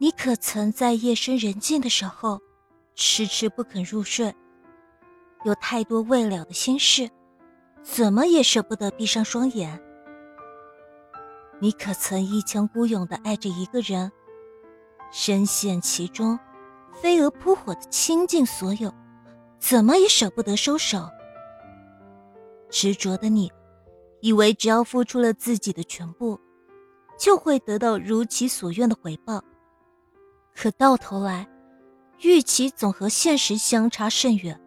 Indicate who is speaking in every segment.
Speaker 1: 你可曾在夜深人静的时候，迟迟不肯入睡？有太多未了的心事，怎么也舍不得闭上双眼。你可曾一腔孤勇的爱着一个人，深陷其中，飞蛾扑火的倾尽所有，怎么也舍不得收手？执着的你，以为只要付出了自己的全部，就会得到如其所愿的回报。可到头来，预期总和现实相差甚远，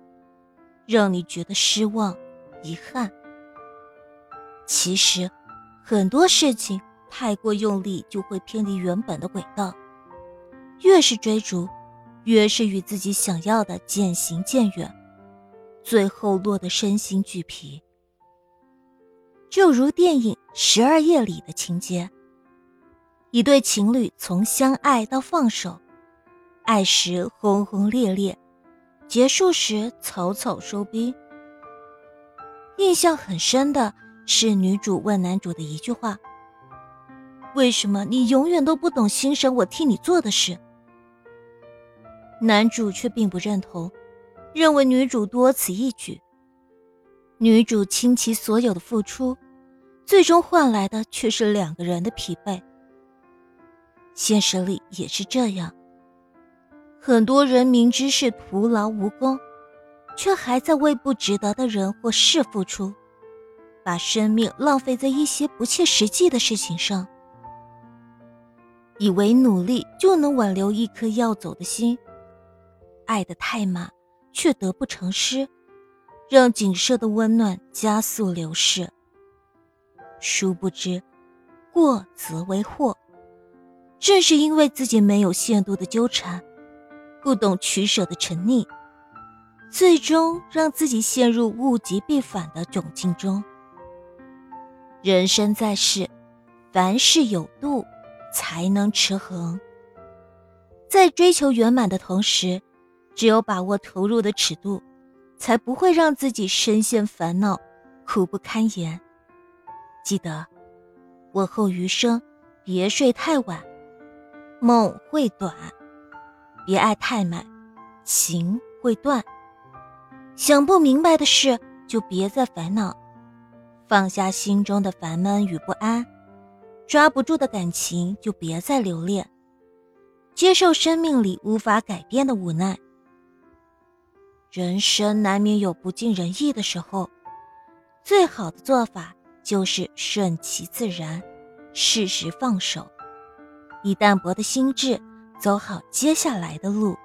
Speaker 1: 让你觉得失望、遗憾。其实，很多事情太过用力就会偏离原本的轨道，越是追逐，越是与自己想要的渐行渐远，最后落得身心俱疲。就如电影《十二夜》里的情节。一对情侣从相爱到放手，爱时轰轰烈烈，结束时草草收兵。印象很深的是女主问男主的一句话：“为什么你永远都不懂欣赏我替你做的事？”男主却并不认同，认为女主多此一举。女主倾其所有的付出，最终换来的却是两个人的疲惫。现实里也是这样，很多人明知是徒劳无功，却还在为不值得的人或事付出，把生命浪费在一些不切实际的事情上，以为努力就能挽留一颗要走的心，爱得太满，却得不偿失，让景色的温暖加速流逝。殊不知，过则为祸。正是因为自己没有限度的纠缠，不懂取舍的沉溺，最终让自己陷入物极必反的窘境中。人生在世，凡事有度，才能持衡。在追求圆满的同时，只有把握投入的尺度，才不会让自己深陷烦恼，苦不堪言。记得，往后余生，别睡太晚。梦会短，别爱太满，情会断。想不明白的事就别再烦恼，放下心中的烦闷与不安，抓不住的感情就别再留恋，接受生命里无法改变的无奈。人生难免有不尽人意的时候，最好的做法就是顺其自然，适时放手。以淡泊的心智，走好接下来的路。